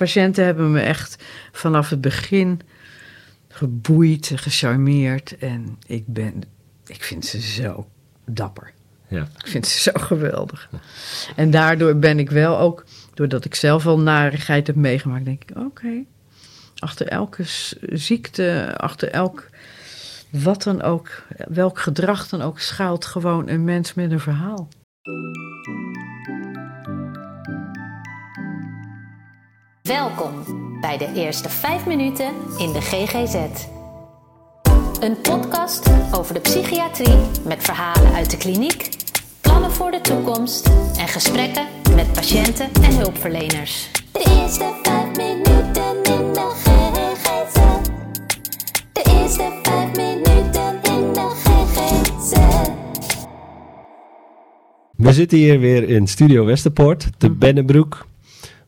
patiënten hebben me echt vanaf het begin geboeid, gecharmeerd. En ik ben, ik vind ze zo dapper. Ja. Ik vind ze zo geweldig. En daardoor ben ik wel ook, doordat ik zelf al narigheid heb meegemaakt, denk ik, oké. achter elke ziekte, achter elk wat dan ook, welk gedrag dan ook, schuilt gewoon een mens met een verhaal. Welkom bij de eerste 5 minuten in de GGZ. Een podcast over de psychiatrie met verhalen uit de kliniek, plannen voor de toekomst en gesprekken met patiënten en hulpverleners. De eerste vijf minuten in de GGZ. De eerste vijf minuten in de GGZ. We zitten hier weer in Studio Westerpoort, te Bennebroek,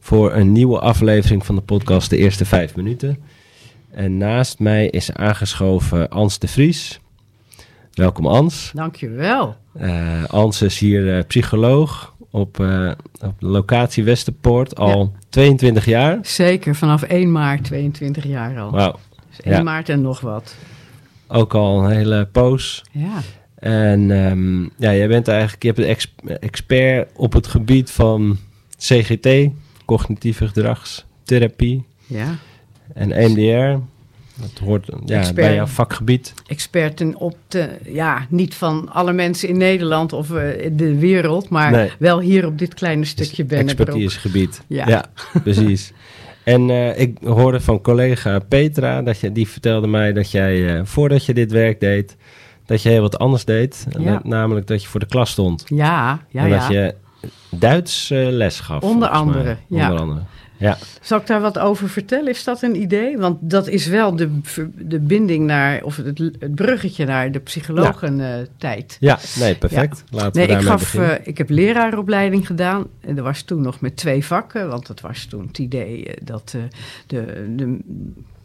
voor een nieuwe aflevering van de podcast De Eerste Vijf Minuten. En naast mij is aangeschoven Ans de Vries. Welkom Ans. Dankjewel. Eh Ans is hier eh, psycholoog op, eh, op de locatie Westerpoort al 22 jaar. Zeker, vanaf 1 maart, 22 jaar al. Wauw, Dus 1 Ja. maart en nog wat. ook al een hele poos. Ja, En ehm, ja, jij bent eigenlijk, je bent ex- expert op het gebied van CGT, cognitieve gedragstherapie ja. en EMDR. Dat hoort ja, Expert. bij jouw vakgebied. Experten op de, ja, niet van alle mensen in Nederland of eh, de wereld, maar Nee. wel hier op dit kleine stukje Bennebroek. Expertisegebied. Ja. precies. En eh, ik hoorde van collega Petra, dat je, die vertelde mij dat jij, eh, voordat je dit werk deed, dat je heel wat anders deed. Ja. dat- namelijk dat je voor de klas stond. Ja, ja, en ja. dat je Duits eh, les gaf. Onder andere, ja. Onder andere. Ja, Zal ik daar wat over vertellen? Is dat een idee? Want dat is wel de, de binding naar, of het, het bruggetje naar de psychologentijd. ja nee, perfect. Laten Nee, we ik, gaf, eh, ik heb leraaropleiding gedaan. En dat was toen nog met twee vakken. Want dat was toen het idee eh, dat eh, de, de,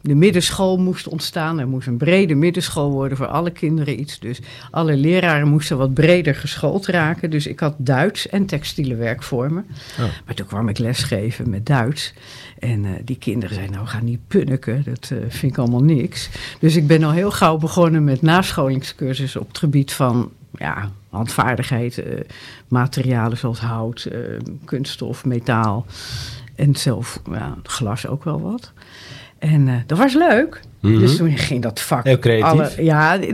de middenschool moest ontstaan. Er moest een brede middenschool worden voor alle kinderen iets. Dus alle leraren moesten wat breder geschoold raken. Dus ik had Duits en textiele werkvormen. Oh. Maar toen kwam ik lesgeven met Duits. En eh, die kinderen zeiden, nou, gaan niet punniken. Dat eh, vind ik allemaal niks. Dus ik ben al heel gauw begonnen met nascholingscursussen op het gebied van ja, handvaardigheid. eh, materialen zoals hout, kunststof, metaal. En zelf, ja, glas ook wel wat. En eh, dat was leuk. Mhm. Dus toen ging dat vak. Heel creatief. ja, dat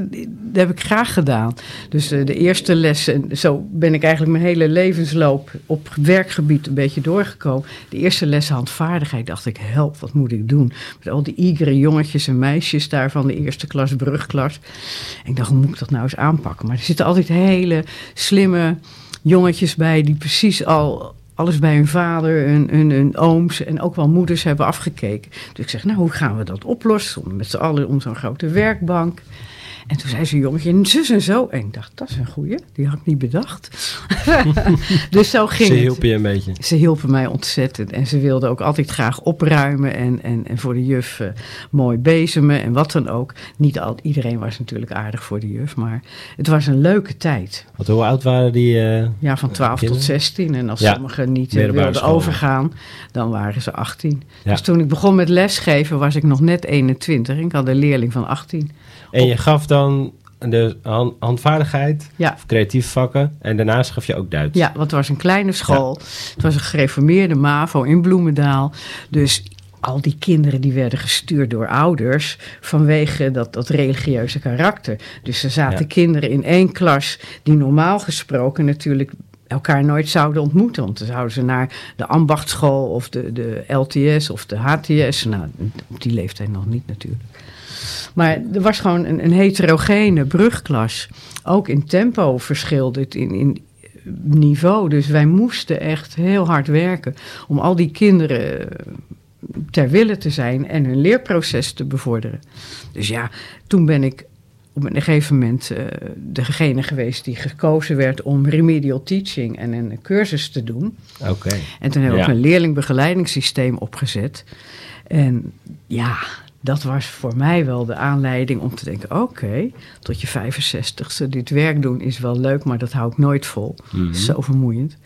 heb ik graag gedaan. Dus eh, de eerste les, en zo ben ik eigenlijk mijn hele levensloop op werkgebied een beetje doorgekomen. De eerste les handvaardigheid dacht ik, help, wat moet ik doen? Met al die igere jongetjes en meisjes daar van de eerste klas, brugklas. En ik dacht, hoe moet ik dat nou eens aanpakken? Maar er zitten altijd hele slimme jongetjes bij die precies al alles bij hun vader, hun, hun, ooms en ook wel moeders hebben afgekeken. Dus ik zeg, nou, hoe gaan we dat oplossen? Met z'n allen om zo'n grote werkbank. En toen zei ze, jongetje, en zus en zo. En ik dacht, dat is een goeie, die had ik niet bedacht. dus zo ging Ze het. hielpen je een beetje. Ze hielpen mij ontzettend. En ze wilden ook altijd graag opruimen en, en, en voor de juf eh, mooi bezemen en wat dan ook. Niet al, iedereen was natuurlijk aardig voor de juf, maar het was een leuke tijd. Want hoe oud waren die? eh, Ja, van 12 tot kinderen? 16. En als Ja, sommigen niet eh, wilden school. overgaan, dan waren ze 18. Ja. Dus toen ik begon met lesgeven, was ik nog net 21. Ik had een leerling van 18. En je gaf dan de hand- handvaardigheid, Ja. of creatieve vakken. En daarnaast gaf je ook Duits. Ja, want het was een kleine school. Het was een gereformeerde MAVO in Bloemendaal. Dus al die kinderen die werden gestuurd door ouders vanwege dat, dat religieuze karakter. Dus er zaten Ja. kinderen in één klas die normaal gesproken natuurlijk elkaar nooit zouden ontmoeten. Want dan zouden ze naar de ambachtschool of de, de LTS of de HTS. Nou, op die leeftijd nog niet natuurlijk. Maar er was gewoon een, een heterogene brugklas. Ook in tempo verschilde het in, in niveau. Dus wij moesten echt heel hard werken om al die kinderen ter wille te zijn en hun leerproces te bevorderen. Dus ja, toen ben ik op een gegeven moment eh, degene geweest die gekozen werd om remedial teaching en een cursus te doen. Oké. En toen hebben we Ja. een leerlingbegeleidingssysteem opgezet. En ja, dat was voor mij wel de aanleiding om te denken: oké, tot je 65ste dit werk doen is wel leuk, maar dat hou ik nooit vol. Mhm. Zo vermoeiend.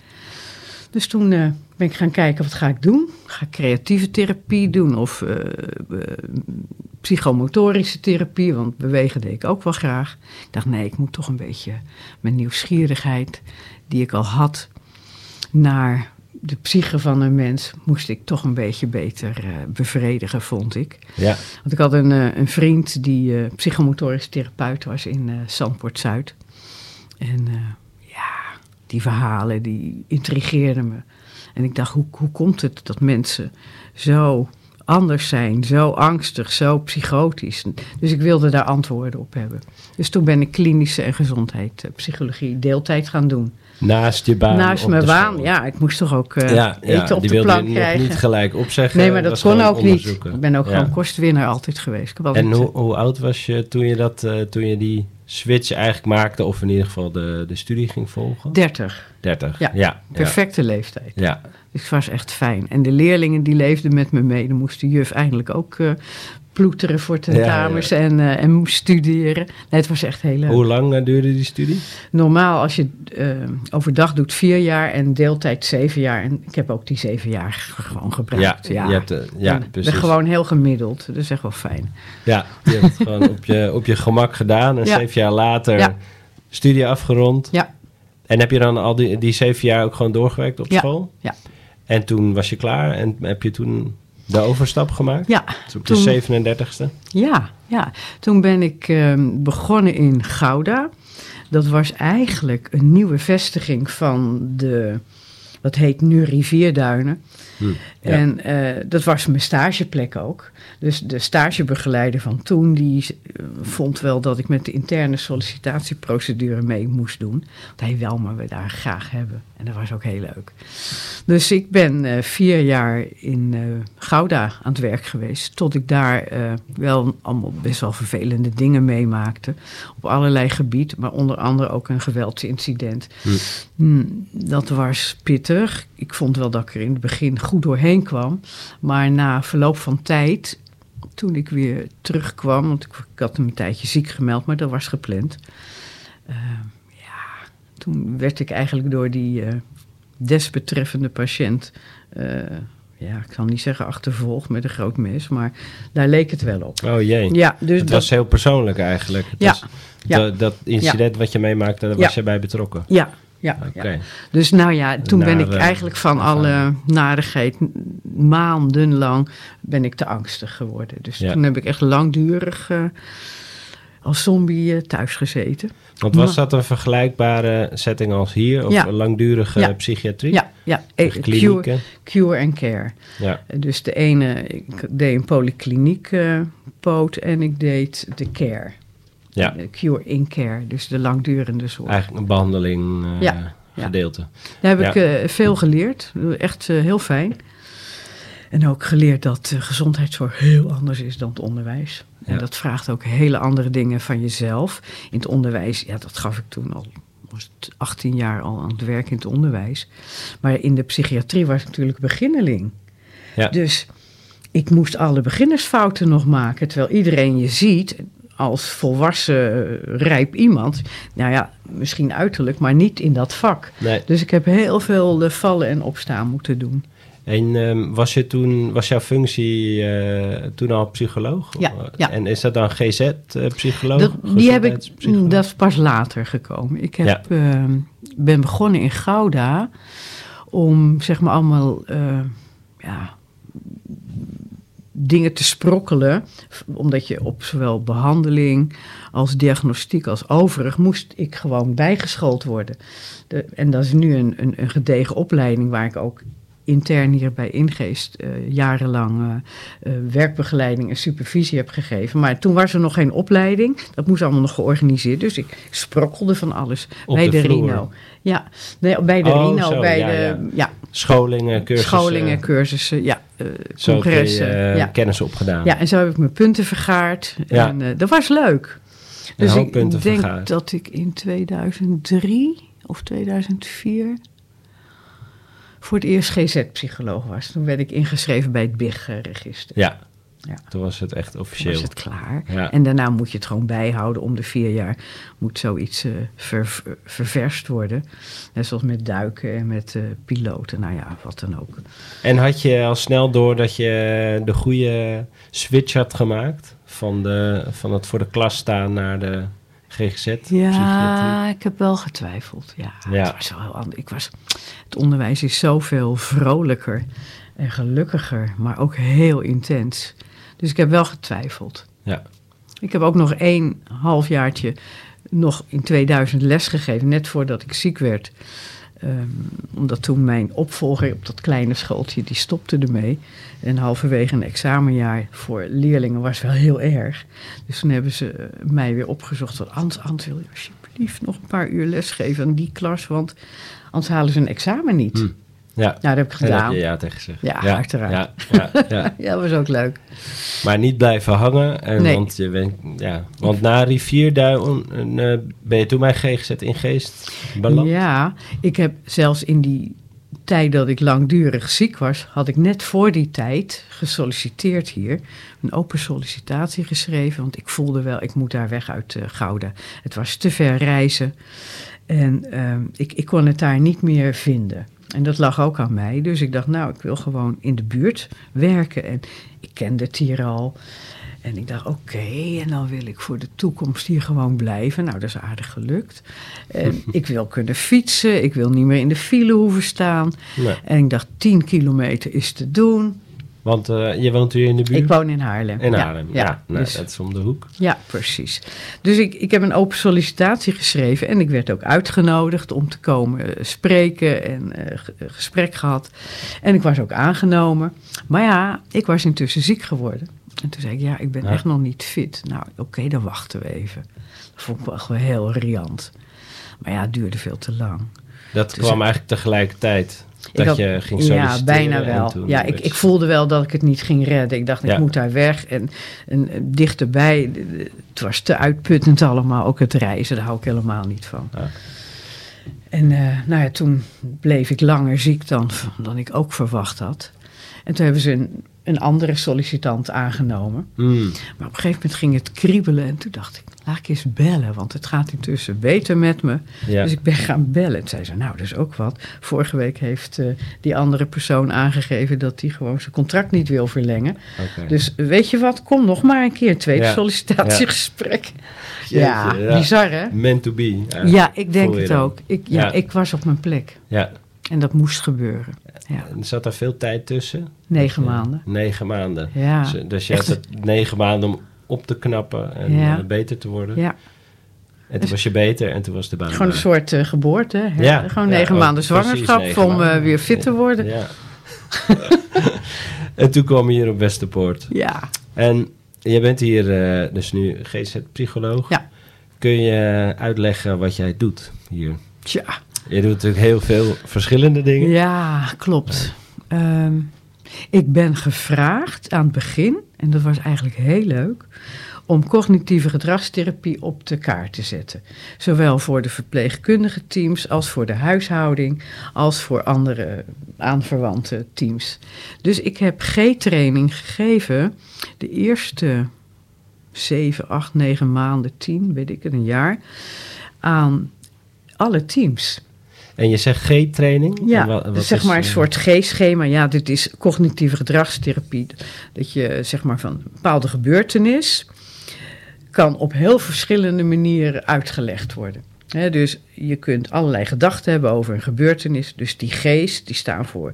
Dus toen eh, ben ik gaan kijken, wat ga ik doen? Ga ik creatieve therapie doen of eh, eh, psychomotorische therapie? Want bewegen deed ik ook wel graag. Ik dacht, nee, ik moet toch een beetje mijn nieuwsgierigheid die ik al had naar de psyche van een mens, moest ik toch een beetje beter eh, bevredigen, vond ik. Ja, Want ik had een, eh, een vriend die eh, psychomotorisch therapeut was in Zandpoort Zuid. En ja, die verhalen die intrigeerden me. En ik dacht, hoe, hoe komt het dat mensen zo anders zijn, zo angstig, zo psychotisch? Dus ik wilde daar antwoorden op hebben. Dus toen ben ik klinische en gezondheid, eh, psychologie, deeltijd gaan doen. naast je baan. Naast mijn baan, school. ja, ik moest toch ook eh, ja, eten ja, op die de je plank krijgen. niet gelijk opzeggen. Nee, maar dat kon ook niet. Ik ben ook Ja. gewoon kostwinnaar altijd geweest. Altijd, En hoe, hoe oud was je toen je, dat, eh, toen je die switch eigenlijk maakte, of in ieder geval de, de studie ging volgen? 30, 30. Ja, ja, ja. perfecte leeftijd. Ja, Dus het was echt fijn. En de leerlingen die leefden met me mee. Dan moest de juf eindelijk ook eh, ploeteren voor tentamens En, eh, en moest studeren. Nee, het was echt heel leuk. Hoe lang eh, duurde die studie? Normaal als je eh, overdag doet vier jaar en deeltijd zeven jaar. En ik heb ook die zeven jaar gewoon gebruikt. Ja, je hebt, ja precies. gewoon heel gemiddeld. Dat is echt wel fijn. Ja, je hebt het gewoon op je, op je gemak gedaan. En Ja. zeven jaar later Ja. studie afgerond. Ja, En heb je dan al die, die zeven jaar ook gewoon doorgewerkt op Ja. school? ja. En toen was je klaar en heb je toen de overstap gemaakt? ja. Op de toen- 37ste? Ja, ja. Toen ben ik ehm, begonnen in Gouda. Dat was eigenlijk een nieuwe vestiging van de, wat heet nu Rivierduinen. Hm, ja. En eh, dat was mijn stageplek ook. Dus de stagebegeleider van toen, die eh, vond wel dat ik met de interne sollicitatieprocedure mee moest doen. Want hij wil me we daar graag hebben. En dat was ook heel leuk. Dus ik ben eh, vier jaar in Gouda aan het werk geweest. Tot ik daar wel allemaal best wel vervelende dingen meemaakte. Op allerlei gebieden, maar onder andere ook een geweldsincident. Hm. Hmm, dat was pittig. Ik vond wel dat ik er in het begin goed doorheen kwam. Maar na verloop van tijd, toen ik weer terugkwam, want ik, ik had hem een tijdje ziek gemeld, maar dat was gepland. Eh, ja, toen werd ik eigenlijk door die eh, desbetreffende patiënt, eh, ja, ik zal niet zeggen achtervolgd met een groot mes, maar daar leek het wel op. Oh jee. Ja, dus het dat, was heel persoonlijk eigenlijk. Het Ja, was- ja. dat- dat incident wat je meemaakte, daar was je bij betrokken. ja, ja. Dus nou ja, toen ben ik Nare eigenlijk van alle narigheid maandenlang ben ik te angstig geworden. Dus Ja. toen heb ik echt langdurig eh, als zombie eh, thuis gezeten. Want was dat een vergelijkbare setting als hier? Of Ja. een langdurige Ja. psychiatrie? Ja, ja. eh, Of Cure, en care. Ja. Dus de ene, ik deed een polykliniek eh, poot en ik deed de care. Ja, De cure in care, dus de langdurende zorg. eigenlijk een behandeling eh, Ja, gedeelte. Daar heb ik eh, veel geleerd. Echt eh, heel fijn. En ook geleerd dat eh, gezondheidszorg heel anders is dan het onderwijs. En Ja. dat vraagt ook hele andere dingen van jezelf. In het onderwijs, ja, dat gaf ik toen al, was het 18 jaar al aan het werk in het onderwijs. Maar in de psychiatrie was ik natuurlijk beginneling. Ja. Dus ik moest alle beginnersfouten nog maken. Terwijl iedereen je ziet als volwassen, eh, rijp iemand. Nou ja, misschien uiterlijk, maar niet in dat vak. Nee. Dus ik heb heel veel eh, vallen en opstaan moeten doen. En ehm, was, je toen, was jouw functie eh, toen al psycholoog? Ja, ja. En is dat dan GZ-psycholoog? Die heb ik, dat is pas later gekomen. Ik heb, Ja. ehm, ben begonnen in Gouda om zeg maar allemaal ja, dingen te sprokkelen. Omdat je op zowel behandeling als diagnostiek als overig moest ik gewoon bijgeschoold worden. De, en dat is nu een, een, een gedegen opleiding waar ik ook intern hier bij Ingeest eh, jarenlang eh, werkbegeleiding en supervisie heb gegeven. Maar toen was er nog geen opleiding. Dat moest allemaal nog georganiseerd. Dus ik sprokkelde van alles Op bij de. Rino. Ja, nee, bij de Oh, Rino, zo, bij ja, de ja. ja. Scholingen, cursussen. scholingen, cursussen, ja, je congressen. eh, ja. kennis opgedaan. ja, en zo heb ik mijn punten vergaard. Ja. En eh, dat was leuk. Een Dus ik punten denk vergaard. dat ik in 2003 of 2004 voor het eerst GZ-psycholoog was. Toen werd ik ingeschreven bij het BIG-register. Ja, Ja. Toen was het echt Toen officieel. was het klaar. Ja. En daarna moet je het gewoon bijhouden. Om de vier jaar moet zoiets ver, ververst worden. Net zoals met duiken en met eh, piloten. Nou ja, wat dan ook. En had je al snel door dat je de goede switch had gemaakt? Van, de, van het voor de klas staan naar de GGZ? Ja, ik heb wel getwijfeld. Ja, Ja. Het, was wel heel ander- ik was, het onderwijs is zoveel vrolijker en gelukkiger, maar ook heel intens. Dus ik heb wel getwijfeld. Ja. Ik heb ook nog één halfjaartje nog in 2000 les gegeven, net voordat ik ziek werd. Ehm, omdat toen mijn opvolger op dat kleine schooltje, die stopte ermee. En halverwege een examenjaar voor leerlingen was wel heel erg. Dus toen hebben ze eh, mij weer opgezocht. Van, Ans, Ans, wil je alsjeblieft nog een paar uur lesgeven aan die klas? Want anders halen ze een examen niet. Hm. Ja. Nou, dat heb ik gedaan. heb ja tegen gezegd. Ja, uiteraard. Ja, ja, ja. Ja, dat was ook leuk. Maar niet blijven hangen. En Nee. want, je bent, ja, want na Rivierduin eh, ben je toen bij GGZ in Geest beland. Ja, ik heb zelfs in die tijd dat ik langdurig ziek was, had ik net voor die tijd gesolliciteerd hier. Een open sollicitatie geschreven, want ik voelde wel, ik moet daar weg uit eh, Gouda. Het was te ver reizen en ehm, ik, ik kon het daar niet meer vinden. En dat lag ook aan mij, dus ik dacht, nou, ik wil gewoon in de buurt werken. En ik kende het hier al. En ik dacht, oké, en dan wil ik voor de toekomst hier gewoon blijven. Nou, dat is aardig gelukt. En ik wil kunnen fietsen, ik wil niet meer in de file hoeven staan. Nee. En ik dacht, 10 kilometer is te doen. Want eh, je woont hier in de buurt? Ik woon in Haarlem. in Haarlem. Ja, Ja, nou, dus- dat is om de hoek. ja, precies. Dus ik, ik heb een open sollicitatie geschreven en ik werd ook uitgenodigd om te komen eh, spreken en eh, ge- gesprek gehad. En ik was ook aangenomen. Maar ja, ik was intussen ziek geworden. En toen zei ik, ja, ik ben Ja. echt nog niet fit. Nou, oké, dan wachten we even. Dat vond ik wel echt wel heel riant. Maar ja, het duurde veel te lang. Dat Dus- kwam eigenlijk tegelijkertijd dat had- je ging. Ja, bijna wel. toen Ja, ik, ik voelde wel dat ik het niet ging redden. Ik dacht, ik Ja. moet daar weg. En, en dichterbij, het was te uitputtend allemaal. Ook het reizen, daar hou ik helemaal niet van. Ja. En eh, nou ja, toen bleef ik langer ziek dan, dan ik ook verwacht had. En toen hebben ze een, een andere sollicitant aangenomen. Hmm. Maar op een gegeven moment ging het kriebelen. En toen dacht ik, laat ik eens bellen. Want het gaat intussen beter met me. Ja. Dus ik ben gaan bellen. En zei ze, nou, dat is ook wat. Vorige week heeft eh, die andere persoon aangegeven dat hij gewoon zijn contract niet wil verlengen. Dus weet je wat, kom nog maar een keer. Tweede Ja. sollicitatiegesprek. Ja, bizar hè? Meant to be. Ja, ik denk het dan. ook. Ik, ja, ik was op mijn plek. Ja. En dat moest gebeuren. Ja, En zat er veel tijd tussen? negen maanden. Negen maanden. Ja, Dus, dus je had het negen maanden om op te knappen en Ja. eh, beter te worden. ja. En toen was je beter en toen was de baan gewoon een soort eh, geboorte. Hè? Ja, gewoon negen ook maanden zwangerschap negen om eh, weer fit te worden. Ja. en toen kwam je hier op Westerpoort. Ja, En je bent hier dus nu GZ-psycholoog. Ja. Kun je uitleggen wat jij doet hier? tja. Je doet natuurlijk heel veel verschillende dingen. Ja, klopt. Ehm, ik ben gevraagd aan het begin, en dat was eigenlijk heel leuk, om cognitieve gedragstherapie op de kaart te zetten. Zowel voor de verpleegkundige teams als voor de huishouding, als voor andere aanverwante teams. Dus ik heb G-training gegeven de eerste zeven, acht, negen maanden, tien, weet ik het, een jaar, aan alle teams. En je zegt G-training? Ja, wat- wat zeg maar een eh, soort G-schema. Ja, dit is cognitieve gedragstherapie. Dat je zeg maar van een bepaalde gebeurtenis kan op heel verschillende manieren uitgelegd worden. Dus je kunt allerlei gedachten hebben over een gebeurtenis. Dus die G's die staan voor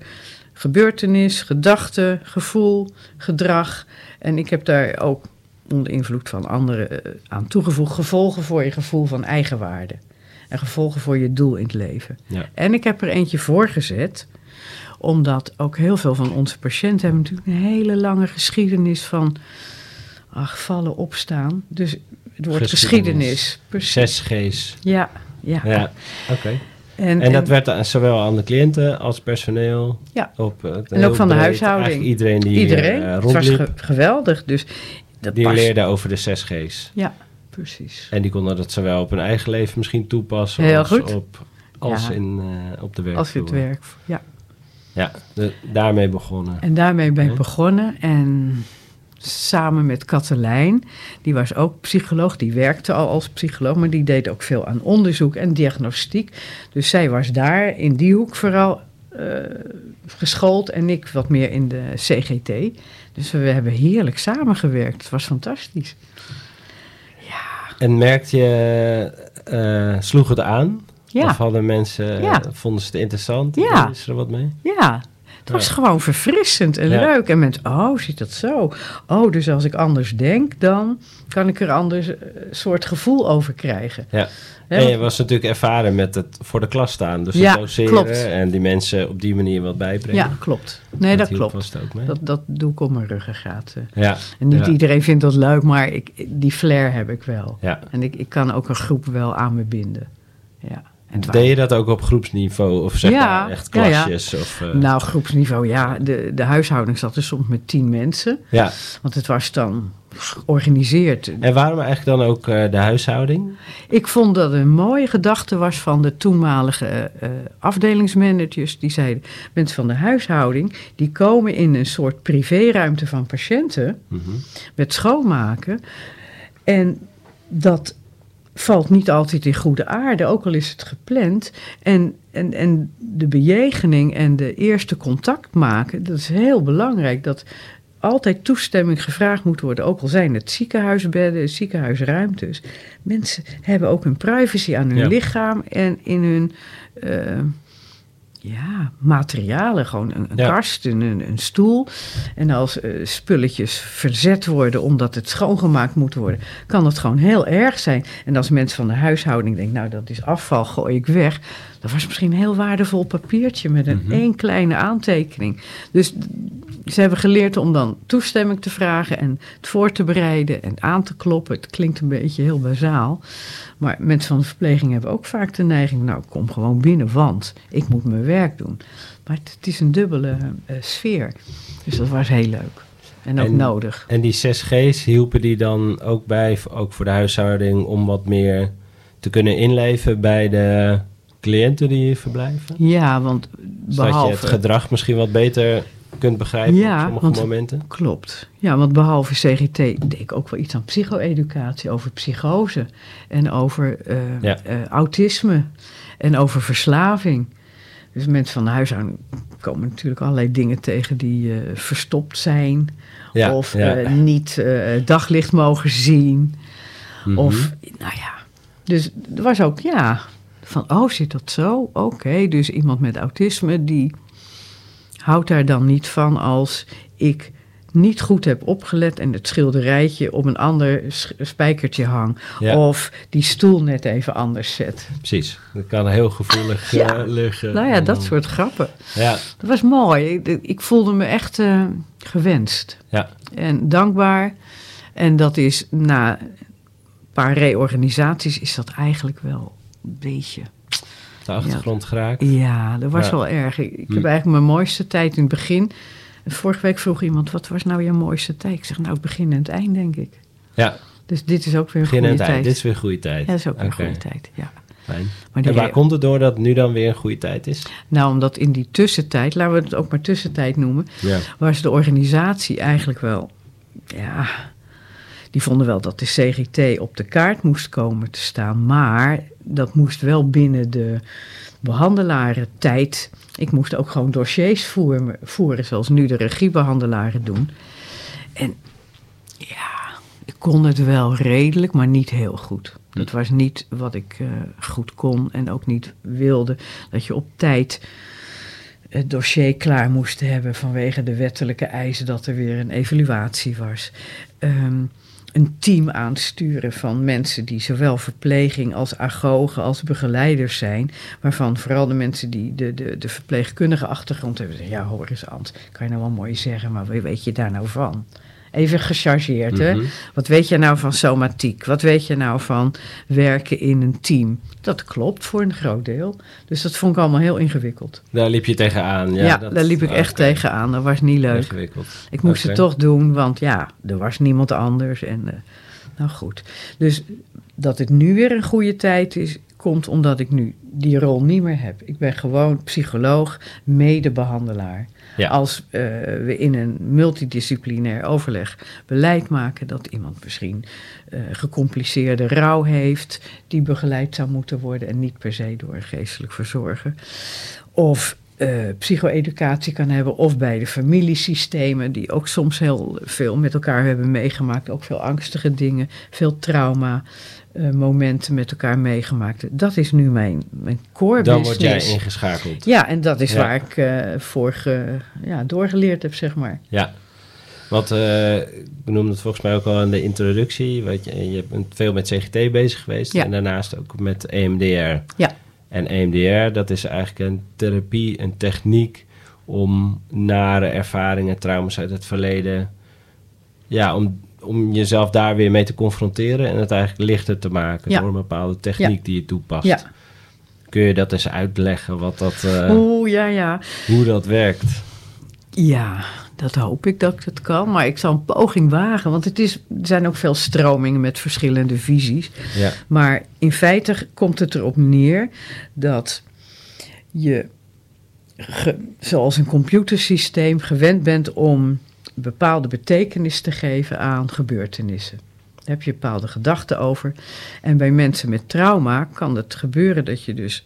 gebeurtenis, gedachte, gevoel, gedrag. En ik heb daar ook onder invloed van anderen eh, aan toegevoegd gevolgen voor je gevoel van eigenwaarde. En gevolgen voor je doel in het leven. Ja. En ik heb er eentje voor gezet, omdat ook heel veel van onze patiënten hebben natuurlijk een hele lange geschiedenis van ach, vallen, opstaan. Dus het woord geschiedenis. Geschiedenis. Precies. Zes G's. Ja, ja. Ja, oké. En, En dat werd aan- zowel aan de cliënten als personeel? Ja. Op, eh, En ook van de huishouding. Iedereen die iedereen. eh, het was ge- geweldig. Dus dat die past. leerde over de zes G's. Ja, precies. En die konden dat zowel op hun eigen leven misschien toepassen Heel als, goed. Op, als Ja. in, eh, op de werkvloer. Als het werk. Ja. Ja, de- daarmee begonnen. En daarmee ben ik Ja. begonnen. En samen met Katelijn. Die was ook psycholoog, die werkte al als psycholoog, maar die deed ook veel aan onderzoek en diagnostiek. Dus zij was daar in die hoek vooral eh, geschoold en ik wat meer in de CGT. Dus we hebben heerlijk samengewerkt. Het was fantastisch. En merkte je, eh, sloeg het aan? Ja. Of hadden mensen, vonden ze het interessant? Ja. Ze er wat mee? Ja, het was Ja. gewoon verfrissend en Ja. leuk. En mensen, oh, zit dat zo? Oh, dus als ik anders denk, dan kan ik er anders een soort gevoel over krijgen. Ja. En je was natuurlijk ervaren met het voor de klas staan. Dus Ja, doseren klopt. en die mensen op die manier wat bijbrengen. ja, klopt. Nee, dat klopt. Dat, dat doe ik op mijn ruggengraat. eh. Ja. En niet ja. iedereen vindt dat leuk, maar ik, die flair heb ik wel. Ja. En ik, ik kan ook een groep wel aan me binden. Ja. Deed je dat ook op groepsniveau? Of zeg Ja, maar echt ja, ja. klasjes? Of, eh, Nou, groepsniveau, ja. De, de huishouding zat er soms met tien mensen. ja. Want het was dan georganiseerd. En waarom eigenlijk dan ook eh, de huishouding? Ik vond dat een mooie gedachte was van de toenmalige eh, afdelingsmanagers. Die zeiden, mensen van de huishouding... die komen in een soort privéruimte van patiënten... Mhm. met schoonmaken. En dat valt niet altijd in goede aarde, ook al is het gepland. En, en, en de bejegening en de eerste contact maken, dat is heel belangrijk. Dat altijd toestemming gevraagd moet worden, ook al zijn het ziekenhuisbedden, ziekenhuisruimtes. Mensen hebben ook hun privacy aan hun Ja. lichaam en in hun eh, ja, materialen. Gewoon een, een Ja. kast, een, een, een stoel. En als eh, spulletjes verzet worden omdat het schoongemaakt moet worden, kan dat gewoon heel erg zijn. En als mensen van de huishouding denken, nou dat is afval, gooi ik weg. Dat was misschien een heel waardevol papiertje met een Mhm. één kleine aantekening. Dus ze hebben geleerd om dan toestemming te vragen en het voor te bereiden en aan te kloppen. Het klinkt een beetje heel bazaal. Maar mensen van de verpleging hebben ook vaak de neiging, nou kom gewoon binnen, want ik moet mijn werk doen. Maar het, het is een dubbele eh, sfeer. Dus dat was heel leuk. En ook En- nodig. En die 6G's hielpen die dan ook bij, ook voor de huishouding, om wat meer te kunnen inleven bij de cliënten die hier verblijven? Ja, want Zodat je het behalve... gedrag misschien wat beter kunt begrijpen Ja, op sommige want- momenten? Klopt. Ja, want behalve CGT deed ik ook wel iets aan psycho-educatie, over psychose en over eh, Ja. eh, autisme en over verslaving. Dus mensen van de huishouding komen natuurlijk allerlei dingen tegen die eh, verstopt zijn Ja, of ja. niet daglicht mogen zien. Mhm. Of, nou ja. Dus er was ook, ja, van, oh, zit dat zo? Oké, dus iemand met autisme, die houdt daar dan niet van als ik niet goed heb opgelet en het schilderijtje op een ander spijkertje hang. Ja. Of die stoel net even anders zet. Precies, dat kan heel gevoelig Ja. eh, liggen. Nou ja, dat dan- soort grappen. Ja, Dat was mooi. Ik, ik voelde me echt eh, gewenst. ja. en dankbaar. En dat is na een paar reorganisaties is dat eigenlijk wel een beetje. de achtergrond geraakt. Ja, dat was Ja. wel erg. Ik, ik Hm. heb eigenlijk mijn mooiste tijd in het begin. Vorige week vroeg iemand, wat was nou je mooiste tijd? Ik zeg, nou het begin en het eind, denk ik. Ja, Dus dit is ook weer een begin en goede het eind. tijd. Dit is weer een goede tijd. Ja, dat is ook een goede tijd, ja. Fijn. Maar En waar komt het door dat het nu dan weer een goede tijd is? Nou, omdat in die tussentijd, laten we het ook maar tussentijd noemen, Ja. was de organisatie eigenlijk wel, ja, die vonden wel dat de CGT op de kaart moest komen te staan, maar dat moest wel binnen de behandelaren-tijd. Ik moest ook gewoon dossiers voeren, voeren zoals nu de regiebehandelaren doen. En ja, ik kon het wel redelijk, maar niet heel goed. Dat was niet wat ik eh, goed kon en ook niet wilde. Dat je op tijd het dossier klaar moest hebben vanwege de wettelijke eisen dat er weer een evaluatie was. Ehm, een team aansturen van mensen die zowel verpleging als agogen als begeleiders zijn. Waarvan vooral de mensen die de, de, de verpleegkundige achtergrond hebben. Ja, hoor eens Ant, kan je nou wel mooi zeggen, maar weet je daar nou van? Even gechargeerd, hè? Mhm. Wat weet je nou van somatiek? Wat weet je nou van werken in een team? Dat klopt voor een groot deel. Dus dat vond ik allemaal heel ingewikkeld. Daar liep je tegenaan. Ja, Ja, dat- daar liep ik echt tegenaan. Dat was niet leuk. Ingewikkeld. Ik moest het toch doen, want ja, er was niemand anders. En, eh, nou goed. Dus dat het nu weer een goede tijd is, komt omdat ik nu die rol niet meer heb. Ik ben gewoon psycholoog, medebehandelaar. Ja. Als eh, we in een multidisciplinair overleg beleid maken dat iemand misschien eh, gecompliceerde rouw heeft, die begeleid zou moeten worden en niet per se door een geestelijk verzorger. Of eh psycho-educatie kan hebben, of bij de familiesystemen, die ook soms heel veel met elkaar hebben meegemaakt, ook veel angstige dingen, veel trauma. Eh, momenten met elkaar meegemaakt. Dat is nu mijn, mijn core Dan business. word jij ingeschakeld. Ja, en dat is Ja. waar ik eh voor ge- ja, doorgeleerd heb, zeg maar. Ja. Want eh ik noemde het volgens mij ook al in de introductie. Weet je, je bent veel met CGT bezig geweest. Ja. En daarnaast ook met EMDR. Ja. En EMDR, dat is eigenlijk een therapie, een techniek om nare ervaringen, trauma's uit het verleden, ja, om, om jezelf daar weer mee te confronteren en het eigenlijk lichter te maken Ja. door een bepaalde techniek Ja. die je toepast. Ja. Kun je dat eens uitleggen, wat dat, eh, Oeh, ja, ja. hoe dat werkt? Ja, dat hoop ik dat ik het kan. Maar ik zal een poging wagen. Want het is, er zijn ook veel stromingen met verschillende visies. Ja, Maar in feite komt het erop neer dat je, ge- zoals een computersysteem, gewend bent om bepaalde betekenis te geven aan gebeurtenissen. Daar heb je bepaalde gedachten over. En bij mensen met trauma kan het gebeuren dat je dus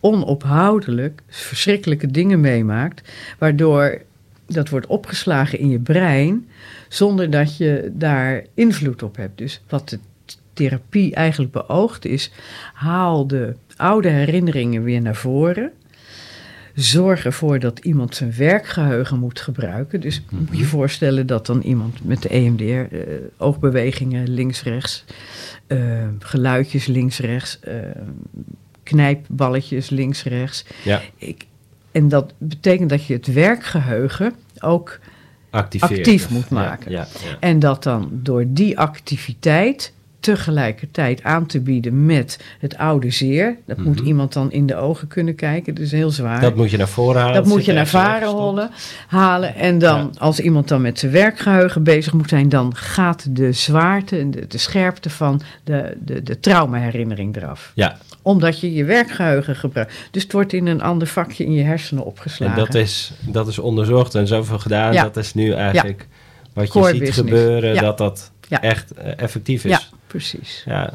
onophoudelijk verschrikkelijke dingen meemaakt, waardoor dat wordt opgeslagen in je brein zonder dat je daar invloed op hebt. Dus wat de therapie eigenlijk beoogt is, haal de oude herinneringen weer naar voren. Zorg ervoor dat iemand zijn werkgeheugen moet gebruiken. Dus moet je je voorstellen dat dan iemand met de EMDR, eh, oogbewegingen links-rechts, eh, geluidjes links-rechts, eh, knijpballetjes links-rechts. ja. Ik, en dat betekent dat je het werkgeheugen ook activeert. Actief moet Ja, maken. Ja, ja. En dat dan door die activiteit tegelijkertijd aan te bieden met het oude zeer. Dat moet Mhm. iemand dan in de ogen kunnen kijken. Dat is heel zwaar. Dat moet je naar voren halen. Dat moet je naar weggestopt. hollen, halen. En dan, als iemand dan met zijn werkgeheugen bezig moet zijn, dan gaat de zwaarte en de, de scherpte van de, de, de traumaherinnering eraf. Ja, Omdat je je werkgeheugen gebruikt. Dus het wordt in een ander vakje in je hersenen en opgeslagen. dat is, dat is onderzocht en zoveel gedaan. Ja. Dat is nu eigenlijk wat je Core ziet business. gebeuren, dat dat echt eh, effectief is. Precies. Ja.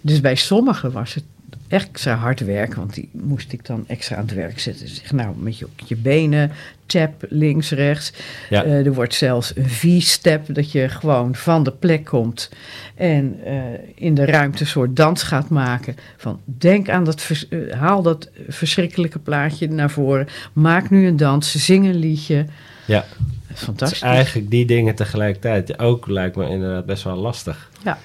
Dus bij sommigen was het extra hard werken, want die moest ik dan extra aan het werk zetten. Zeg, nou, met je, je benen, tap links, rechts. Ja. Eh, er wordt zelfs een V-step, dat je gewoon van de plek komt en eh, in de ruimte een soort dans gaat maken. Van denk aan dat, vers- eh, haal dat verschrikkelijke plaatje naar voren. Maak nu een dans, zing een liedje. ja. Fantastisch. is eigenlijk die dingen tegelijkertijd. Ook lijkt me inderdaad best wel lastig. Ja.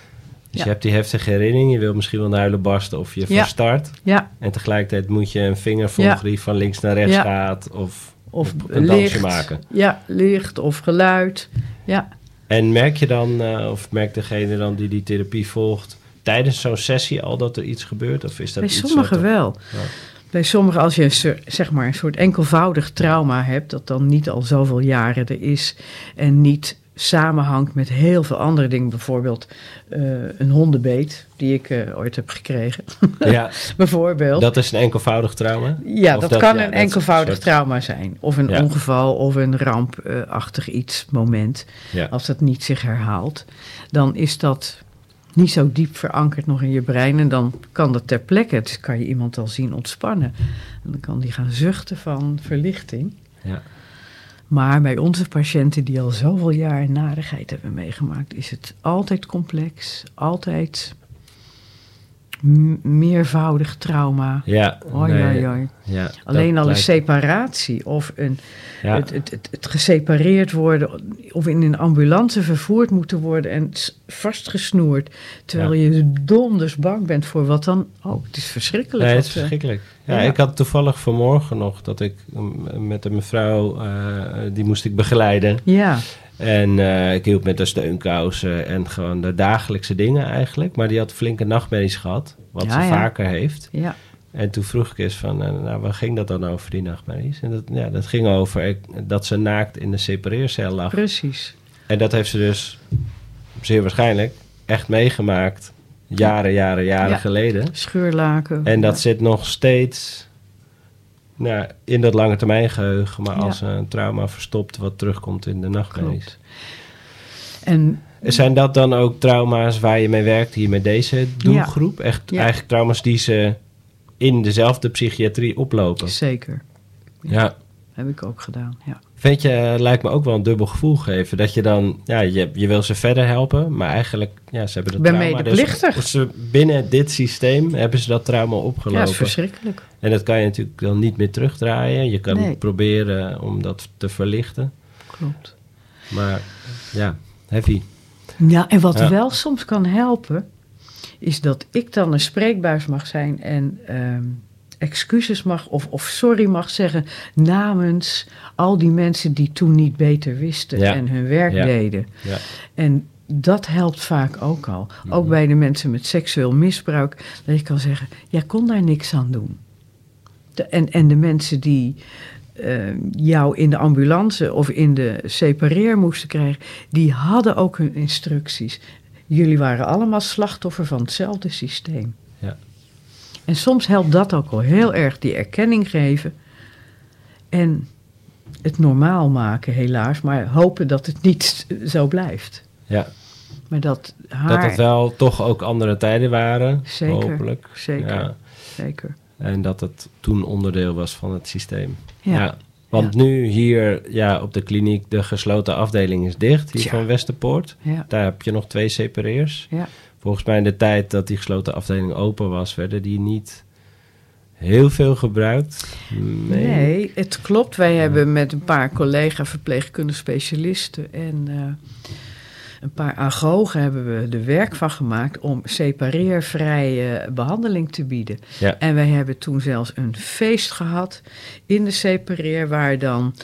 Dus Ja. je hebt die heftige herinnering, je wil misschien wel naar huilen barsten of je Ja. verstart. Ja, En tegelijkertijd moet je een vinger volgen die van links naar rechts gaat. Of, of een dansje licht. maken. Ja, licht of geluid. Ja. En merk je dan, eh, of merkt degene dan die die therapie volgt, tijdens zo'n sessie al dat er iets gebeurt? Of is dat Bij iets sommigen wat wel. Bij sommigen, als je zeg maar, een soort enkelvoudig trauma hebt, dat dan niet al zoveel jaren er is en niet samenhangt met heel veel andere dingen. Bijvoorbeeld eh, een hondenbeet, die ik eh, ooit heb gekregen. Ja, Bijvoorbeeld. dat is een enkelvoudig trauma? ja, dat, dat- kan ja, een enkelvoudig soort- trauma zijn. Of een Ja. ongeval of een rampachtig iets moment. Ja. Als dat niet zich herhaalt, dan is dat niet zo diep verankerd nog in je brein. En dan kan dat ter plekke, dus kan je iemand al zien ontspannen. En dan kan die gaan zuchten van verlichting. Ja. Maar bij onze patiënten die al zoveel jaar narigheid hebben meegemaakt, is het altijd complex, altijd meervoudig trauma. Ja, Oi, nee, oi, oi. ja, Alleen al een separatie of een, Ja. het, het, het, het gesepareerd worden of in een ambulance vervoerd moeten worden en vastgesnoerd. Terwijl je donders bang bent voor wat dan. Oh, het is verschrikkelijk. Nee, het is eh, verschrikkelijk. Ja, ja. ik had toevallig vanmorgen nog dat ik mm, met een mevrouw, eh, die moest ik begeleiden. ja, En eh, ik hielp met de steunkousen en gewoon de dagelijkse dingen eigenlijk. Maar die had flinke nachtmerries gehad, wat Ja, ze ja. vaker heeft. ja, En toen vroeg ik eens van, eh, nou, waar ging dat dan over, die nachtmerries? En dat, ja, dat ging over ik- dat ze naakt in de separeercel lag. precies. En dat heeft ze dus zeer waarschijnlijk echt meegemaakt Jaren, jaren, jaren Ja. geleden. Scheurlaken. En dat zit nog steeds nou, in dat lange termijn geheugen, maar Ja. als een trauma verstopt wat terugkomt in de nachtmerries. En Zijn dat dan ook trauma's waar je mee werkt hier met deze doelgroep? Echt Ja. eigenlijk trauma's die ze in dezelfde psychiatrie oplopen? zeker, Ja. Heb ik ook gedaan. Ja. Vind je, eh, lijkt me ook wel een dubbel gevoel geven. Dat je dan, ja, je, je wil ze verder helpen, maar eigenlijk, ja, ze hebben dat ben trauma. medeplichtig. Dus ze, binnen dit systeem hebben ze dat trauma ja, opgelopen. dat is verschrikkelijk. en dat kan je natuurlijk dan niet meer terugdraaien. Je kan Nee. proberen om dat te verlichten. Klopt. Maar ja, heavy. Ja, en wat Ja. wel soms kan helpen, is dat ik dan een spreekbuis mag zijn en ehm, excuses mag of, of sorry mag zeggen namens al die mensen die toen niet beter wisten Ja. en hun werk Ja. deden. Ja. En dat helpt vaak ook al. Mhm. Ook bij de mensen met seksueel misbruik, dat je kan zeggen, jij kon daar niks aan doen. De- en, en de mensen die eh, jou in de ambulance of in de separeer moesten krijgen, die hadden ook hun instructies. Jullie waren allemaal slachtoffer van hetzelfde systeem. En soms helpt dat ook al heel erg, die erkenning geven. En het normaal maken, helaas. Maar hopen dat het niet zo blijft. ja. Maar dat haar... Dat het wel toch ook andere tijden waren, Zeker, hopelijk. zeker. Ja. Zeker. En dat het toen onderdeel was van het systeem. Ja. Want nu hier ja, op de kliniek, de gesloten afdeling is dicht, hier Tja. van Westerpoort. Ja. Daar heb je nog twee separeers. Ja. Volgens mij in de tijd dat die gesloten afdeling open was, werden die niet heel veel gebruikt. Nee. Nee, het klopt. Wij hebben met een paar collega verpleegkundige specialisten en eh, een paar agogen hebben we er werk van gemaakt om separeervrije behandeling te bieden. Ja. En wij hebben toen zelfs een feest gehad in de separeer waar dan...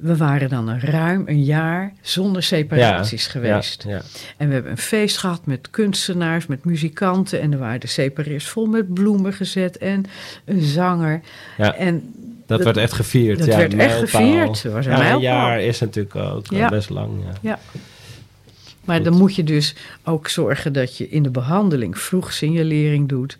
We waren dan een ruim een jaar zonder separaties geweest. Ja, ja. En we hebben een feest gehad met kunstenaars, met muzikanten. En er waren de separeers vol met bloemen gezet en een zanger. Ja. En Dat, Dat- werd echt gevierd. dat werd echt gevierd. Dat was een jaar is natuurlijk ook Ja. best lang. Ja. Ja. Maar Goed. dan moet je dus ook zorgen dat je in de behandeling vroeg signalering doet.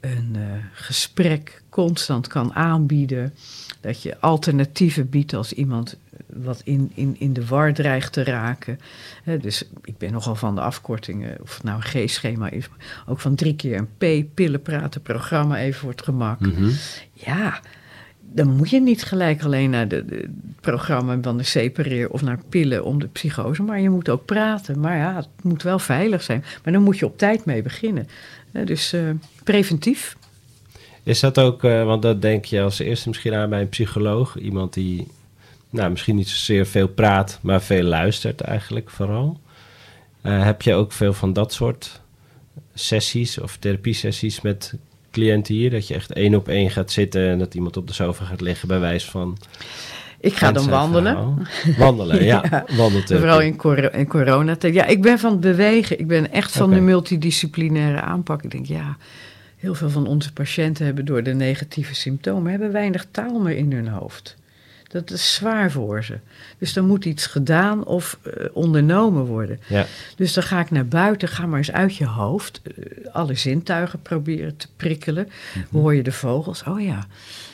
Een eh, gesprek constant kan aanbieden. Dat je alternatieven biedt als iemand wat in, in, in de war dreigt te raken. Dus ik ben nogal van de afkortingen, of het nou een G-schema is. Ook van drie keer een P, pillen praten, programma even voor het gemak. Mhm. Ja, dan moet je niet gelijk alleen naar het programma van de separeer of naar pillen om de psychose, maar je moet ook praten. Maar ja, het moet wel veilig zijn. Maar dan moet je op tijd mee beginnen. Dus eh, preventief. Is dat ook, eh, want dat denk je als eerste misschien aan bij een psycholoog. Iemand die nou, misschien niet zozeer veel praat, maar veel luistert eigenlijk vooral. Eh, heb je ook veel van dat soort sessies of therapiesessies met cliënten hier? Dat je echt één op één gaat zitten en dat iemand op de sofa gaat liggen bij wijze van... Ik ga dan wandelen. Wandelen, ja. Ja. Wandeltherapie. Vooral in, cor in coronatijd. Ja, ik ben van het bewegen. Ik ben echt van de multidisciplinaire aanpak. Ik denk, ja, heel veel van onze patiënten hebben door de negatieve symptomen... hebben weinig taal meer in hun hoofd. Dat is zwaar voor ze. Dus er moet iets gedaan of eh, ondernomen worden. Ja, Dus dan ga ik naar buiten, ga maar eens uit je hoofd. eh, alle zintuigen proberen te prikkelen. Hoor je de vogels? Oh ja.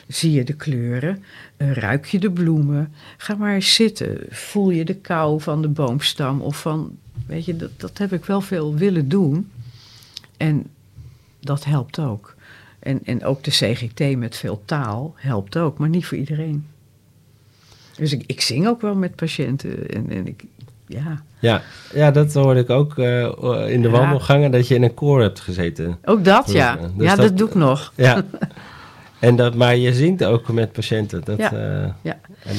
Zie je de kleuren? Eh, ruik je de bloemen? Ga maar eens zitten. Voel je de kou van de boomstam? Of van, weet je, dat, dat heb ik wel veel willen doen. En dat helpt ook. En, en ook de CGT met veel taal helpt ook, maar niet voor iedereen. Dus ik, ik zing ook wel met patiënten. En, en ik, ja, ja. ja, dat hoorde ik ook eh, in de Ja. wandelgangen, dat je in een koor hebt gezeten. ook dat, ja. Vroeger. Dus ja, dat- dat, doe ik nog. Ja. En dat, maar je zingt ook met patiënten. Dat, Ja. eh, Ja. en,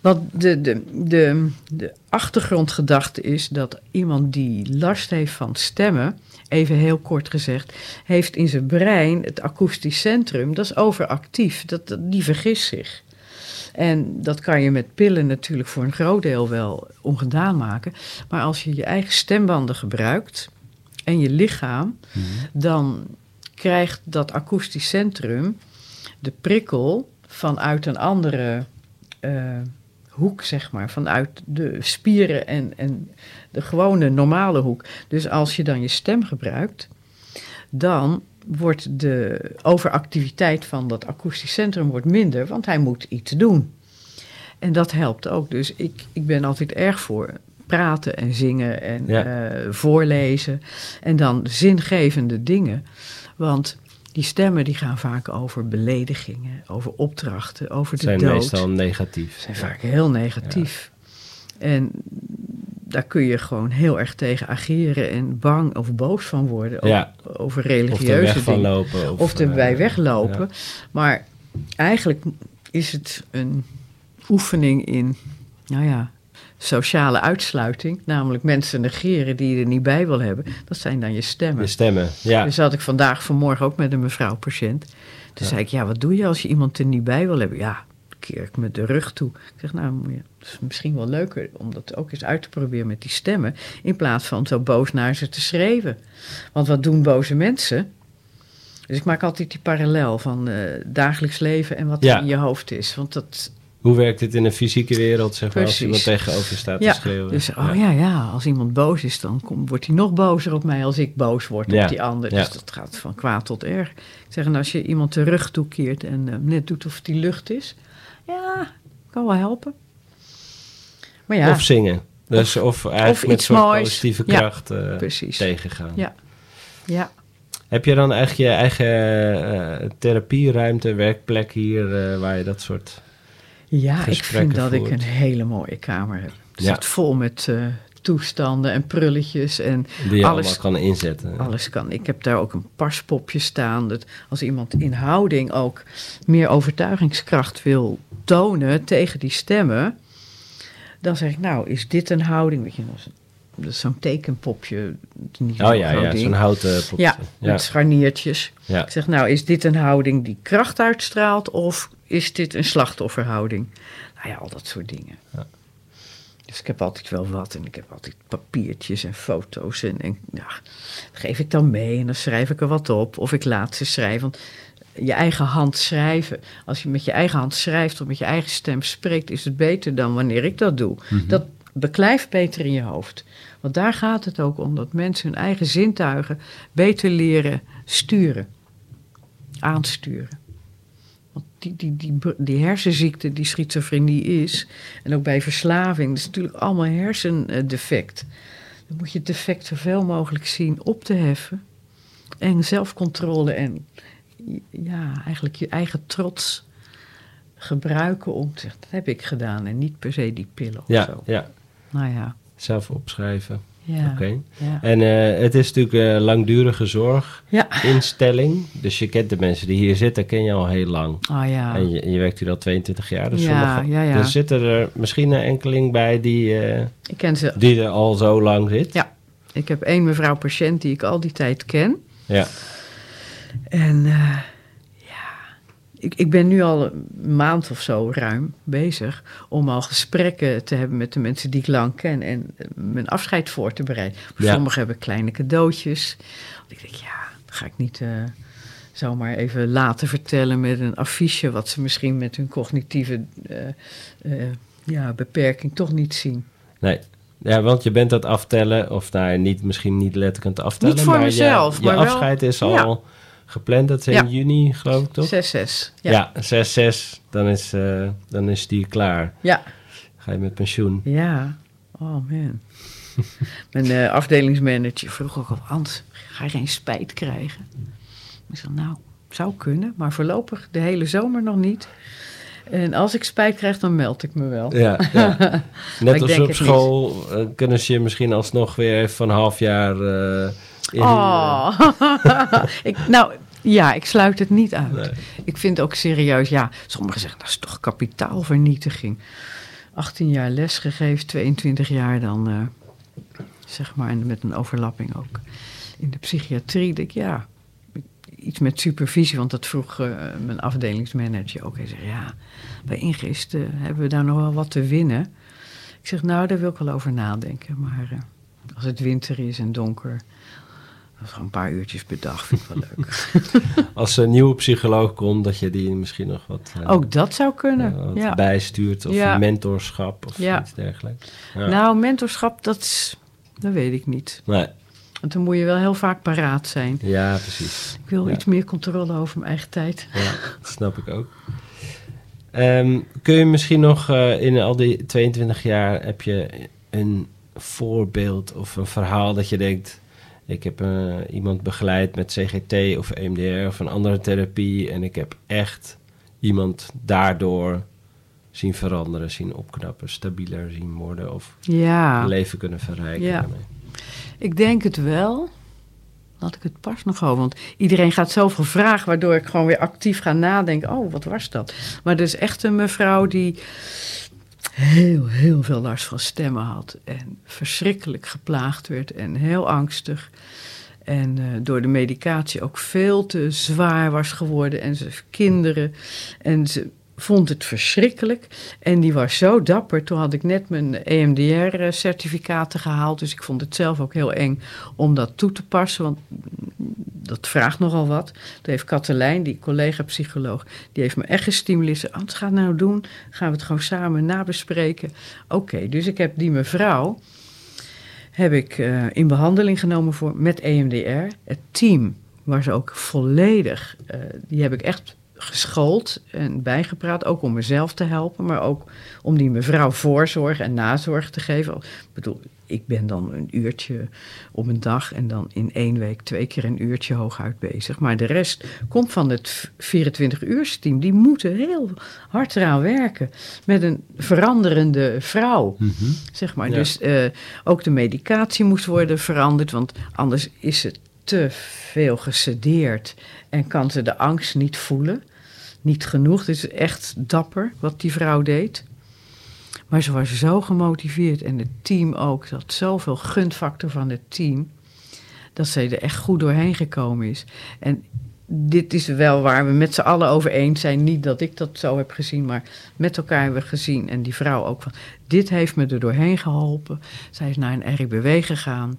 Want de, de, de, de achtergrondgedachte is dat iemand die last heeft van stemmen, even heel kort gezegd, heeft in zijn brein het akoestisch centrum, dat is overactief, dat, dat- die vergist zich. En dat kan je met pillen natuurlijk voor een groot deel wel ongedaan maken. Maar als je je eigen stembanden gebruikt en je lichaam, dan krijgt dat akoestisch centrum de prikkel vanuit een andere eh, hoek, zeg maar. Vanuit de spieren en, en de gewone normale hoek. Dus als je dan je stem gebruikt, dan wordt de overactiviteit van dat akoestisch centrum wordt minder, want hij moet iets doen. En dat helpt ook. Dus ik, ik ben altijd erg voor praten en zingen en Ja. eh, voorlezen. En dan zingevende dingen. Want die stemmen die gaan vaak over beledigingen, over opdrachten, over de zijn dood. meestal negatief. zijn vaak heel negatief. En daar kun je gewoon heel erg tegen ageren en bang of boos van worden. Ja. Over Of er religieuze van dingen. lopen. Of, Of erbij eh, weglopen. ja. Maar eigenlijk is het een oefening in, nou ja, sociale uitsluiting. Namelijk mensen negeren die je er niet bij wil hebben. Dat zijn dan je stemmen. De stemmen, ja. Dus had ik vandaag vanmorgen ook met een mevrouw patiënt. Toen zei ik, ja, wat doe je als je iemand er niet bij wil hebben? Ja, keer ik met de rug toe. Ik zeg, nou, je- het is misschien wel leuker om dat ook eens uit te proberen met die stemmen. In plaats van zo boos naar ze te schreeuwen. Want wat doen boze mensen? Dus ik maak altijd die parallel van eh, dagelijks leven en wat Ja. er in je hoofd is. Want dat, Hoe werkt dit in een fysieke wereld, zeg maar, als iemand tegenover je staat ja, te schreeuwen? dus oh ja, ja, als iemand boos is, dan wordt hij nog bozer op mij als ik boos word Ja, op die ander. Dus dat gaat van kwaad tot erg. Ik zeg, en als je iemand de rug toekeert en eh, net doet of die lucht is, ja, kan wel helpen. Maar ja, Of zingen. Dus of, eigenlijk of met iets een soort moois. positieve kracht eh, tegengaan. Ja. ja, Heb je dan eigenlijk je eigen eh, therapieruimte, werkplek hier, waar je dat soort... ja ik vind dat ik een hele mooie kamer heb. Het Ja. zit vol met eh, toestanden en prulletjes en Die je Alles- kan inzetten. Alles kan. Ik heb daar ook een paspopje staan. Dat als iemand in houding ook meer overtuigingskracht wil tonen tegen die stemmen, dan zeg ik, nou, is dit een houding? Weet je, dat is- is zo'n tekenpopje. Niet Oh ja, ja zo'n houten popje. Ja, ja. met scharniertjes. ja. Ik zeg, nou, is dit een houding die kracht uitstraalt of is dit een slachtofferhouding? Nou ja, al dat soort dingen. Ja. Dus ik heb altijd wel wat en ik heb altijd papiertjes en foto's en, en ja, geef ik dan mee en dan schrijf ik er wat op of ik laat ze schrijven. Want je eigen hand schrijven, als je met je eigen hand schrijft of met je eigen stem spreekt, is het beter dan wanneer ik dat doe. Dat beklijft beter in je hoofd. Want daar gaat het ook om, dat mensen hun eigen zintuigen beter leren sturen, aansturen. Want die, die, die, die hersenziekte die schizofrenie is, en ook bij verslaving, dat is natuurlijk allemaal hersendefect. Dan moet je het defect zoveel mogelijk zien op te heffen. En zelfcontrole en ja, eigenlijk je eigen trots gebruiken om te zeggen, dat heb ik gedaan en niet per se die pillen of Ja, zo. ja, Nou ja, zelf opschrijven. ja. En eh, het is natuurlijk een langdurige ja. zorginstelling. Dus je kent de mensen die hier zitten, ken je al heel lang. Ah ja. En je, je werkt hier al 22 jaar. Dus Ja, sommige- ja, ja. Zitten er misschien een enkeling bij die, eh, Ik ken ze. die er al zo lang zit. Ja. Ik heb één mevrouw patiënt die ik al die tijd ken. Ja. En eh, ik, ik ben nu al een maand of zo ruim bezig om al gesprekken te hebben met de mensen die ik lang ken en eh, mijn afscheid voor te bereiden. Ja. Sommigen hebben kleine cadeautjes. Want ik denk, ja, dat ga ik niet eh, zomaar even laten vertellen met een affiche wat ze misschien met hun cognitieve eh, ja, beperking toch niet zien. Nee. Ja, want je bent dat aftellen, of nou, niet, misschien niet letterlijk aan het aftellen. Niet voor maar je- mezelf, je, maar wel- afscheid is al Ja. Gepland. Dat is in juni, geloof ik, toch? 6-6. Ja, Ja. 6-6, dan, is, eh, dan is die klaar. ja. Ga je met pensioen. Ja, oh man. Mijn eh, afdelingsmanager vroeg ook al, Hans, ga je geen spijt krijgen? Ik zei, nou, zou kunnen, maar voorlopig de hele zomer nog niet. En als ik spijt krijg, dan meld ik me wel. Ja, ja. Net als op school eh, kunnen ze je misschien alsnog weer even van een half jaar. Oh, ik, nou ja, ik sluit het niet uit. Nee. Ik vind ook serieus, ja, sommigen zeggen dat is toch kapitaalvernietiging. 18 jaar lesgegeven, 22 jaar dan, eh, zeg maar, en met een overlapping ook. In de psychiatrie, denk ik, ja, iets met supervisie, want dat vroeg eh, mijn afdelingsmanager ook. Hij zei, ja, bij Ingist eh, hebben we daar nog wel wat te winnen. Ik zeg, nou, daar wil ik wel over nadenken, maar eh, als het winter is en donker... Gewoon een paar uurtjes per dag vind ik wel leuk. Als een nieuwe psycholoog komt, dat je die misschien nog wat, eh, Ook dat zou kunnen. eh, ja. bijstuurt. Of Ja. mentorschap of Ja. iets dergelijks. Ja. Nou, mentorschap, dat, is- dat weet ik niet. nee. Want dan moet je wel heel vaak paraat zijn. Ja, precies. Ik wil Ja. iets meer controle over mijn eigen tijd. Ja, dat snap ik ook. Ehm, kun je misschien nog eh, in al die 22 jaar heb je een voorbeeld of een verhaal dat je denkt: ik heb eh, iemand begeleid met CGT of E EMDR of een andere therapie en ik heb echt iemand daardoor zien veranderen, zien opknappen, stabieler zien worden of Ja, leven kunnen verrijken. Ja. daarmee. ik denk het wel. Had ik het pas nog over. Want iedereen gaat zoveel vragen, waardoor ik gewoon weer actief ga nadenken. Oh, wat was dat? Maar er is echt een mevrouw die heel, heel veel last van stemmen had. En verschrikkelijk geplaagd werd en heel angstig. En eh, door de medicatie ook veel te zwaar was geworden. En ze kinderen. En ze vond het verschrikkelijk. En die was zo dapper. Toen had ik net mijn EMDR-certificaten gehaald. Dus ik vond het zelf ook heel eng om dat toe te passen. Want dat vraagt nogal wat. Toen heeft Katelijn, die collega-psycholoog, die heeft me echt gestimuleerd. Wat ga het nou doen? Gaan we het gewoon samen nabespreken? Oké, dus ik heb die mevrouw heb ik eh, in behandeling genomen voor, met EMDR. Het team was ook volledig, eh, die heb ik echt geschoold en bijgepraat. Ook om mezelf te helpen, maar ook om die mevrouw voorzorg en nazorg te geven. Ik bedoel, ik ben dan een uurtje op een dag en dan in één week twee keer een uurtje hooguit bezig. Maar de rest komt van het 24-uursteam. Die moeten heel hard eraan werken met een veranderende vrouw. Zeg maar. Ja. Dus eh, ook de medicatie moest worden veranderd, want anders is het te veel gesedeerd en kan ze de angst niet voelen. Niet genoeg. Het is echt dapper wat die vrouw deed. Maar ze was zo gemotiveerd en het team ook. Ze had zoveel gunfactor van het team. Dat ze er echt goed doorheen gekomen is. En dit is wel waar we met z'n allen over eens zijn. Niet dat ik dat zo heb gezien, maar met elkaar hebben we gezien. En die vrouw ook van, dit heeft me er doorheen geholpen. Zij is naar een RIBW gegaan.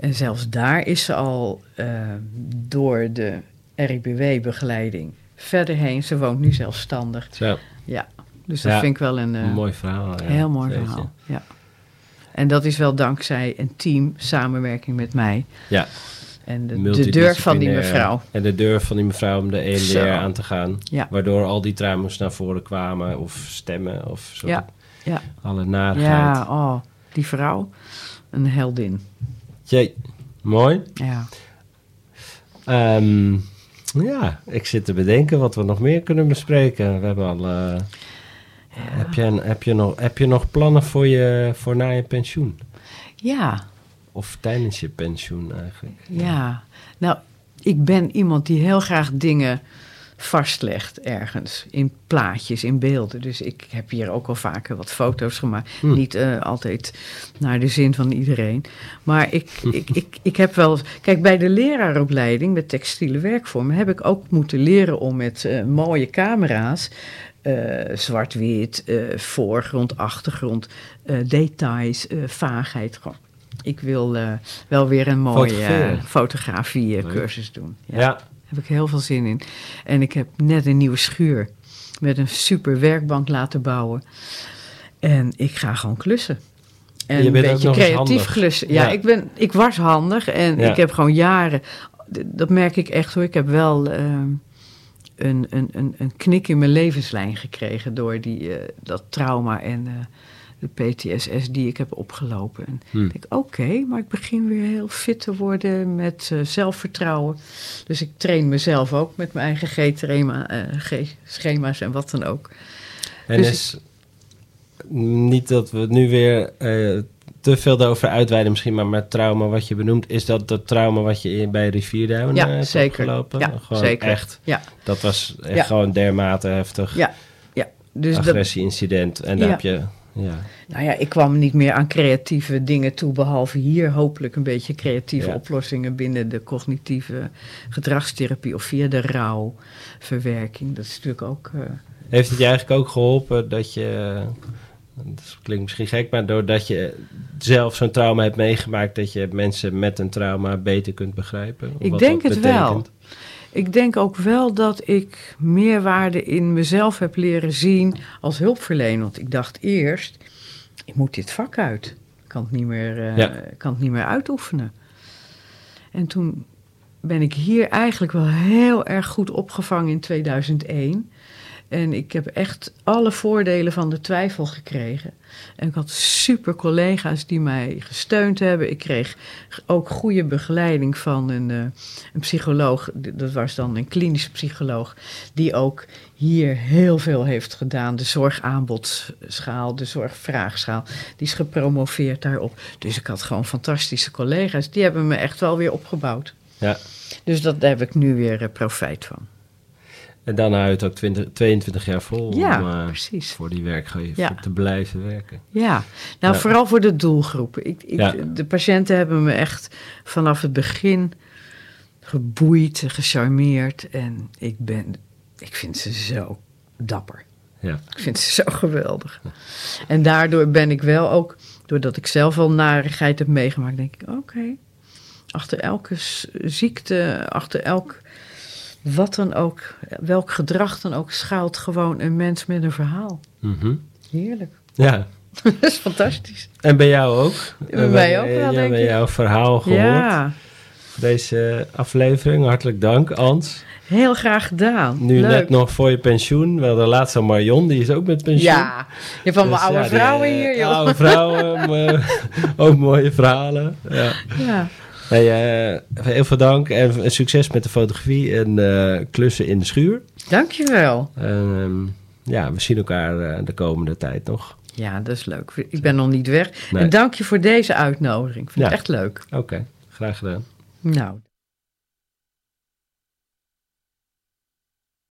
En zelfs daar is ze al eh, door de RIBW-begeleiding verder heen. Ze woont nu zelfstandig. Zo, Ja, dus dat Ja, vind ik wel een, eh, een mooi verhaal. ja. heel mooi verhaal. Ja. En dat is wel dankzij een team, samenwerking met mij. Ja. En de, de deur van die mevrouw. En de deur van die mevrouw om de EMDR aan te gaan. Ja. Waardoor al die trauma's naar voren kwamen. Of stemmen. Of zo. Ja, ja. Alle narigheid. Ja, oh, die vrouw, een heldin. Jee, mooi. Ja. Ehm, ja, ik zit te bedenken wat we nog meer kunnen bespreken. We hebben al... eh, heb, je, heb, je nog, heb je nog plannen voor, je, voor na je pensioen? ja, Of tijdens je pensioen eigenlijk? ja. Nou, ik ben iemand die heel graag dingen vastlegt ergens. In plaatjes, in beelden. Dus ik heb hier ook al vaker wat foto's gemaakt. Hm. Niet eh, altijd naar de zin van iedereen. Maar ik, ik, ik, ik heb wel... Kijk, bij de leraaropleiding met textiele werkvormen... heb ik ook moeten leren om met eh, mooie camera's... eh, zwart-wit, voorgrond, achtergrond, details, vaagheid. Gewoon. Ik wil wel weer een mooie Fotograferen. eh, fotografie eh, Leuk. cursus doen. Ja. Heb ik heel veel zin in. En ik heb net een nieuwe schuur met een super werkbank laten bouwen. En ik ga gewoon klussen. En een beetje creatief klussen. Ja, Ja. Ik, ben, ik was handig en Ja. ik heb gewoon jaren... Dat merk ik echt hoor. Ik heb wel ehm, een, een, een, een knik in mijn levenslijn gekregen... door die, eh, dat trauma en eh, de PTSS die ik heb opgelopen. En Hm. ik denk, oké, maar ik begin weer heel fit te worden met eh, zelfvertrouwen. Dus ik train mezelf ook met mijn eigen G-trema, eh, G-schema's en wat dan ook. En Dus is niet dat we nu weer eh, te veel daarover uitweiden misschien, maar met trauma wat je benoemt, is dat dat trauma wat je bij Rivierduin Ja, hebt zeker. opgelopen? Ja, gewoon zeker. echt. Ja, Dat was echt Ja. gewoon dermate heftig. ja, ja. Dus Agressie-incident. En daar Ja. heb je... Ja. nou ja, ik kwam niet meer aan creatieve dingen toe, behalve hier hopelijk een beetje creatieve Ja. oplossingen binnen de cognitieve gedragstherapie of via de rouwverwerking. Dat is natuurlijk ook. eh, Heeft het je eigenlijk ook geholpen dat je... Dat klinkt misschien gek, maar doordat je zelf zo'n trauma hebt meegemaakt, dat je mensen met een trauma beter kunt begrijpen? Ik Wat denk dat het wel. Ik denk ook wel dat ik meerwaarde in mezelf heb leren zien als hulpverlener. Want ik dacht eerst, ik moet dit vak uit. Ik kan het niet meer, eh, Ja. kan het niet meer uitoefenen. En toen ben ik hier eigenlijk wel heel erg goed opgevangen in 2001. En ik heb echt alle voordelen van de twijfel gekregen. En ik had super collega's die mij gesteund hebben. Ik kreeg ook goede begeleiding van een, eh, een psycholoog. Dat was dan een klinische psycholoog. Die ook hier heel veel heeft gedaan. De zorgaanbodschaal, de zorgvraagschaal. Die is gepromoveerd daarop. Dus ik had gewoon fantastische collega's. Die hebben me echt wel weer opgebouwd. Ja. Dus dat, daar heb ik nu weer eh, profijt van. En hou je het ook 20, 22 jaar vol Ja, om eh, precies. voor die werkgever Ja. te blijven werken. Ja, nou Ja. vooral voor de doelgroep. Ik. De patiënten hebben me echt vanaf het begin geboeid, gecharmeerd. En ik ben, ik vind ze zo dapper. Ja. Ik vind ze zo geweldig. En daardoor ben ik wel ook, doordat ik zelf wel narigheid heb meegemaakt, denk ik, oké. achter elke ziekte, achter elk wat dan ook, welk gedrag dan ook, schuilt gewoon een mens met een verhaal. Mhm. Heerlijk. ja. Dat is fantastisch. En bij jou ook? Bij mij ook Eh, wel, ja, denk bij ik. jouw verhaal gehoord. Ja, Deze aflevering. Hartelijk dank, Ans. heel graag gedaan. Nu Leuk. net nog voor je pensioen. Wel de laatste Marion, die is ook met pensioen. Ja, je hebt allemaal Dus oude ja, die, vrouwen eh, hier, joh. Oude vrouwen, maar ook mooie verhalen. Ja. Ja. Hey, eh, heel veel dank en succes met de fotografie en eh, klussen in de schuur. Dankjewel. Ehm, ja, we zien elkaar eh, de komende tijd nog. Ja, dat is leuk. Ik ben nog niet weg. Nee. En dank je voor deze uitnodiging. Ik vind Ja. het echt leuk. Oké, graag gedaan. Nou.